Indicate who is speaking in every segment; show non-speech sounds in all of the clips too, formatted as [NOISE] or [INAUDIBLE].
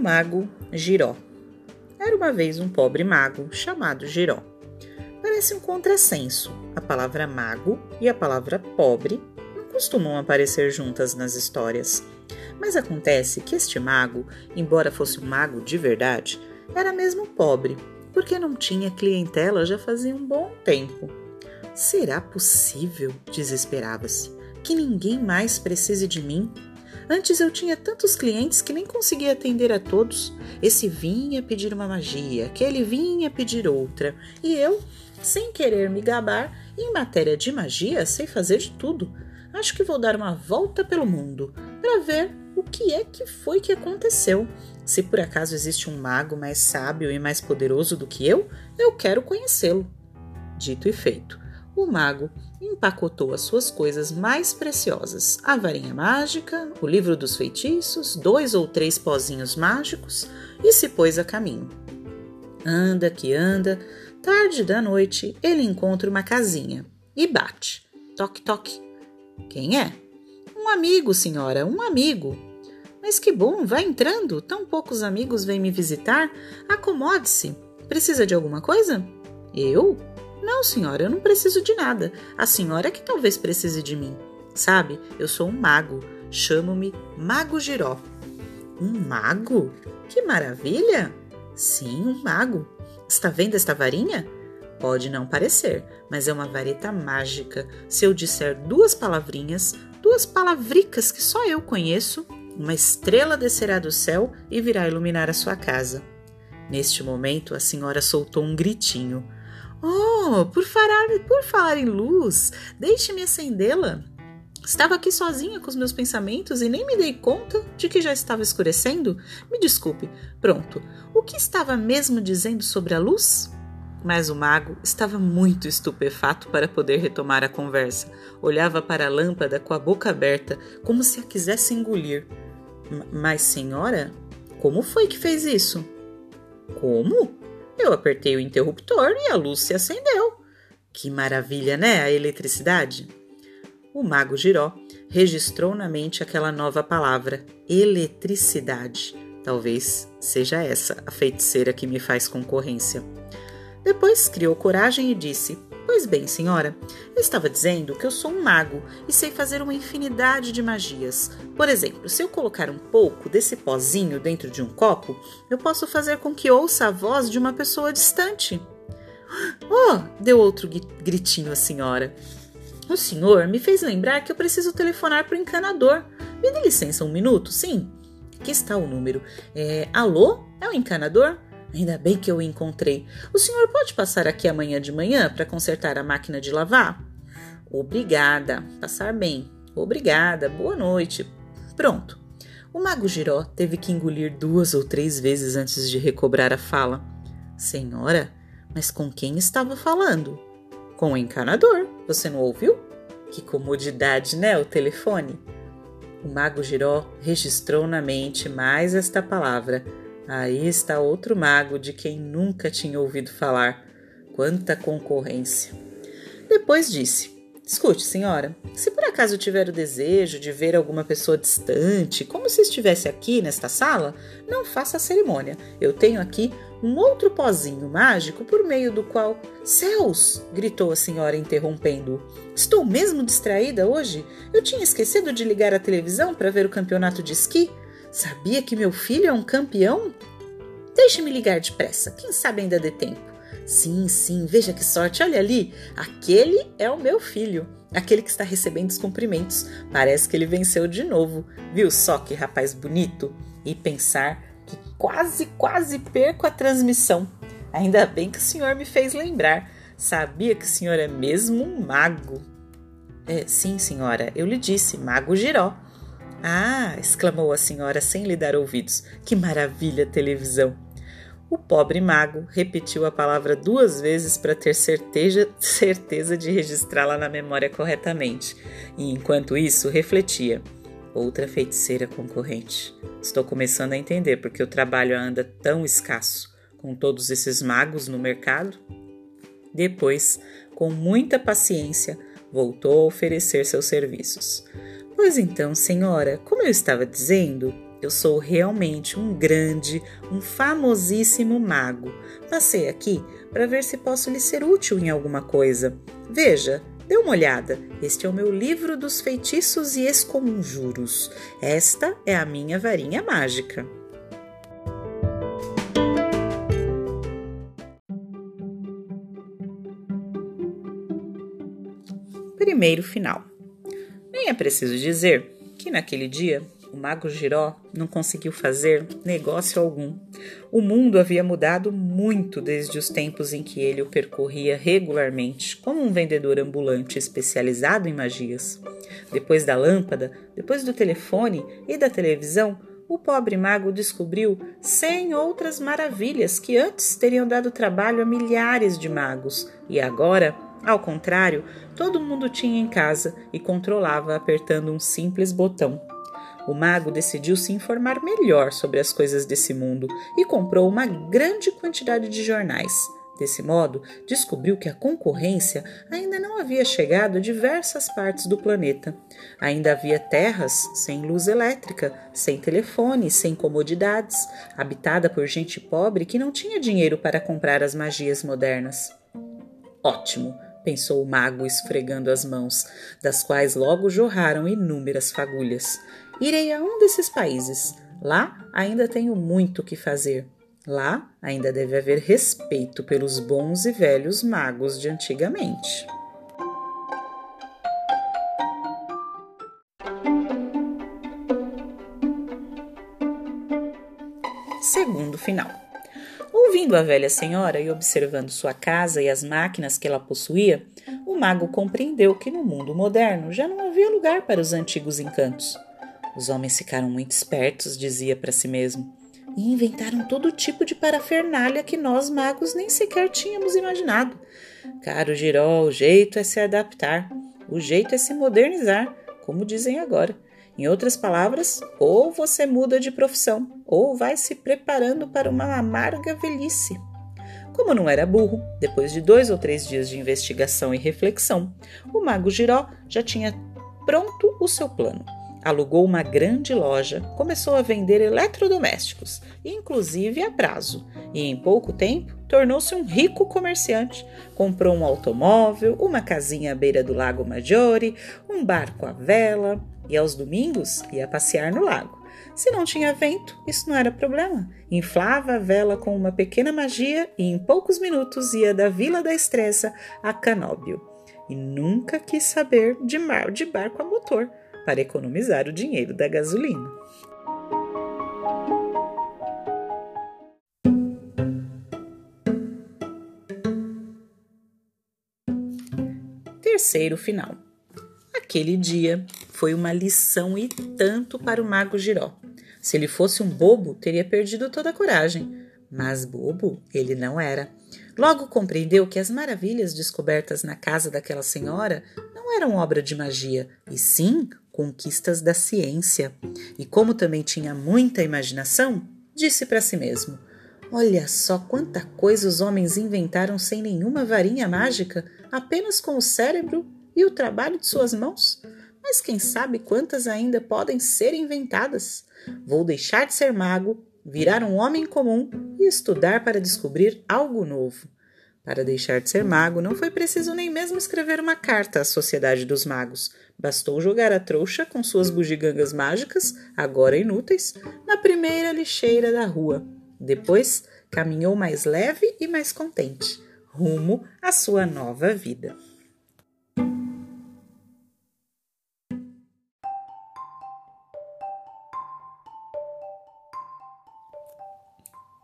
Speaker 1: mago Giró. Era uma vez um pobre mago chamado Giró. Parece um contrassenso. A palavra mago e a palavra pobre não costumam aparecer juntas nas histórias. Mas acontece que este mago, embora fosse um mago de verdade, era mesmo pobre, porque não tinha clientela já fazia um bom tempo. Será possível, desesperava-se, que ninguém mais precise de mim? Antes eu tinha tantos clientes que nem conseguia atender a todos. Esse vinha pedir uma magia, aquele vinha pedir outra, e eu, sem querer me gabar, em matéria de magia sei fazer de tudo. Acho que vou dar uma volta pelo mundo para ver o que é que foi que aconteceu. Se por acaso existe um mago mais sábio e mais poderoso do que eu, eu quero conhecê-lo. Dito e feito o mago empacotou as suas coisas mais preciosas: a varinha mágica, o livro dos feitiços, dois ou três pozinhos mágicos e se pôs a caminho. Anda que anda, tarde da noite ele encontra uma casinha e bate. Toque, toque. Quem é? Um amigo, senhora, um amigo. Mas que bom, vá entrando. Tão poucos amigos vêm me visitar. Acomode-se. Precisa de alguma coisa? Eu? Não, senhora, eu não preciso de nada. A senhora é que talvez precise de mim. Sabe, eu sou um mago. Chamo-me Mago Giró. Um mago? Que maravilha! Sim, um mago. Está vendo esta varinha? Pode não parecer, mas é uma vareta mágica. Se eu disser duas palavrinhas, duas palavricas que só eu conheço, uma estrela descerá do céu e virá iluminar a sua casa. Neste momento, a senhora soltou um gritinho. Oh, por falar, por falar em luz, deixe-me acendê-la. Estava aqui sozinha com os meus pensamentos e nem me dei conta de que já estava escurecendo. Me desculpe. Pronto. O que estava mesmo dizendo sobre a luz? Mas o mago estava muito estupefato para poder retomar a conversa. Olhava para a lâmpada com a boca aberta, como se a quisesse engolir. Mas, senhora, como foi que fez isso? Como? Eu apertei o interruptor e a luz se acendeu. Que maravilha, né? A eletricidade. O mago Giró registrou na mente aquela nova palavra, eletricidade. Talvez seja essa a feiticeira que me faz concorrência. Depois criou coragem e disse: Pois bem, senhora, eu estava dizendo que eu sou um mago e sei fazer uma infinidade de magias. Por exemplo, se eu colocar um pouco desse pozinho dentro de um copo, eu posso fazer com que ouça a voz de uma pessoa distante. [GASPS] Oh! deu outro gritinho a senhora. O senhor me fez lembrar que eu preciso telefonar para o encanador. Me dê licença um minuto, sim? Aqui está o número. É, alô? É o encanador? Ainda bem que eu o encontrei. O senhor pode passar aqui amanhã de manhã para consertar a máquina de lavar? Obrigada. Passar bem. Obrigada. Boa noite. Pronto. O mago Giró teve que engolir duas ou três vezes antes de recobrar a fala. Senhora, mas com quem estava falando? Com o encanador. Você não ouviu? Que comodidade, né? O telefone. O mago Giró registrou na mente mais esta palavra Aí está outro mago de quem nunca tinha ouvido falar. Quanta concorrência! Depois disse: Escute, senhora, se por acaso tiver o desejo de ver alguma pessoa distante, como se estivesse aqui nesta sala, não faça a cerimônia. Eu tenho aqui um outro pozinho mágico por meio do qual. Céus! gritou a senhora interrompendo. Estou mesmo distraída hoje? Eu tinha esquecido de ligar a televisão para ver o campeonato de esqui. Sabia que meu filho é um campeão? Deixe-me ligar depressa, quem sabe ainda dê tempo. Sim, sim, veja que sorte, olha ali, aquele é o meu filho, aquele que está recebendo os cumprimentos. Parece que ele venceu de novo. Viu só que rapaz bonito? E pensar que quase, quase perco a transmissão. Ainda bem que o senhor me fez lembrar. Sabia que o senhor é mesmo um mago. É, sim, senhora, eu lhe disse, mago Giró. Ah! exclamou a senhora sem lhe dar ouvidos. Que maravilha televisão! O pobre mago repetiu a palavra duas vezes para ter certeza, certeza de registrá-la na memória corretamente, e enquanto isso refletia. Outra feiticeira concorrente. Estou começando a entender porque o trabalho anda tão escasso, com todos esses magos no mercado. Depois, com muita paciência, voltou a oferecer seus serviços. Pois então, senhora, como eu estava dizendo, Eu sou realmente um grande, um famosíssimo mago. Passei aqui para ver se posso lhe ser útil em alguma coisa. Veja, dê uma olhada. Este é o meu livro dos feitiços e esconjuros. Esta é a minha varinha mágica. Primeiro final. É preciso dizer que naquele dia o mago Giró não conseguiu fazer negócio algum. O mundo havia mudado muito desde os tempos em que ele o percorria regularmente, como um vendedor ambulante especializado em magias. Depois da lâmpada, depois do telefone e da televisão, o pobre mago descobriu cem outras maravilhas que antes teriam dado trabalho a milhares de magos e agora ao contrário, todo mundo tinha em casa e controlava apertando um simples botão. O mago decidiu se informar melhor sobre as coisas desse mundo e comprou uma grande quantidade de jornais. Desse modo, descobriu que a concorrência ainda não havia chegado a diversas partes do planeta. Ainda havia terras sem luz elétrica, sem telefone, sem comodidades, habitada por gente pobre que não tinha dinheiro para comprar as magias modernas. Ótimo! Pensou o mago esfregando as mãos, das quais logo jorraram inúmeras fagulhas. Irei a um desses países. Lá ainda tenho muito que fazer. Lá ainda deve haver respeito pelos bons e velhos magos de antigamente. Segundo final. Ouvindo a velha senhora e observando sua casa e as máquinas que ela possuía, o mago compreendeu que no mundo moderno já não havia lugar para os antigos encantos. Os homens ficaram muito espertos, dizia para si mesmo, e inventaram todo tipo de parafernália que nós magos nem sequer tínhamos imaginado. Caro Giró, o jeito é se adaptar, o jeito é se modernizar, como dizem agora. Em outras palavras, ou você muda de profissão, ou vai se preparando para uma amarga velhice. Como não era burro, depois de dois ou três dias de investigação e reflexão, o mago Giró já tinha pronto o seu plano. Alugou uma grande loja, começou a vender eletrodomésticos, inclusive a prazo, e em pouco tempo tornou-se um rico comerciante. Comprou um automóvel, uma casinha à beira do Lago Maggiore, um barco à vela, e aos domingos ia passear no lago. Se não tinha vento, isso não era problema. Inflava a vela com uma pequena magia e em poucos minutos ia da Vila da Estressa a Canóbio. E nunca quis saber de mar de barco a motor para economizar o dinheiro da gasolina. Terceiro final. Aquele dia foi uma lição e tanto para o mago Giró. Se ele fosse um bobo, teria perdido toda a coragem. Mas bobo ele não era. Logo compreendeu que as maravilhas descobertas na casa daquela senhora não eram obra de magia, e sim conquistas da ciência. E como também tinha muita imaginação, disse para si mesmo: Olha só quanta coisa os homens inventaram sem nenhuma varinha mágica, apenas com o cérebro e o trabalho de suas mãos. Mas quem sabe quantas ainda podem ser inventadas? Vou deixar de ser mago, virar um homem comum e estudar para descobrir algo novo. Para deixar de ser mago, não foi preciso nem mesmo escrever uma carta à Sociedade dos Magos. Bastou jogar a trouxa com suas bugigangas mágicas, agora inúteis, na primeira lixeira da rua. Depois, caminhou mais leve e mais contente, rumo à sua nova vida.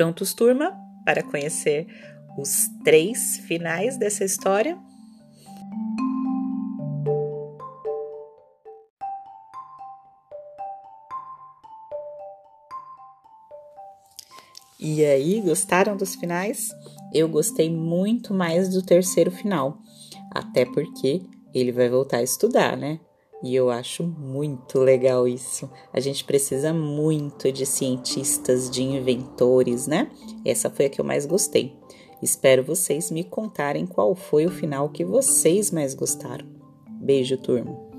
Speaker 1: Prontos, turma, para conhecer os três finais dessa história? E aí, gostaram dos finais? Eu gostei muito mais do terceiro final, até porque ele vai voltar a estudar, né? E eu acho muito legal isso. A gente precisa muito de cientistas, de inventores, né? Essa foi a que eu mais gostei. Espero vocês me contarem qual foi o final que vocês mais gostaram. Beijo, turma!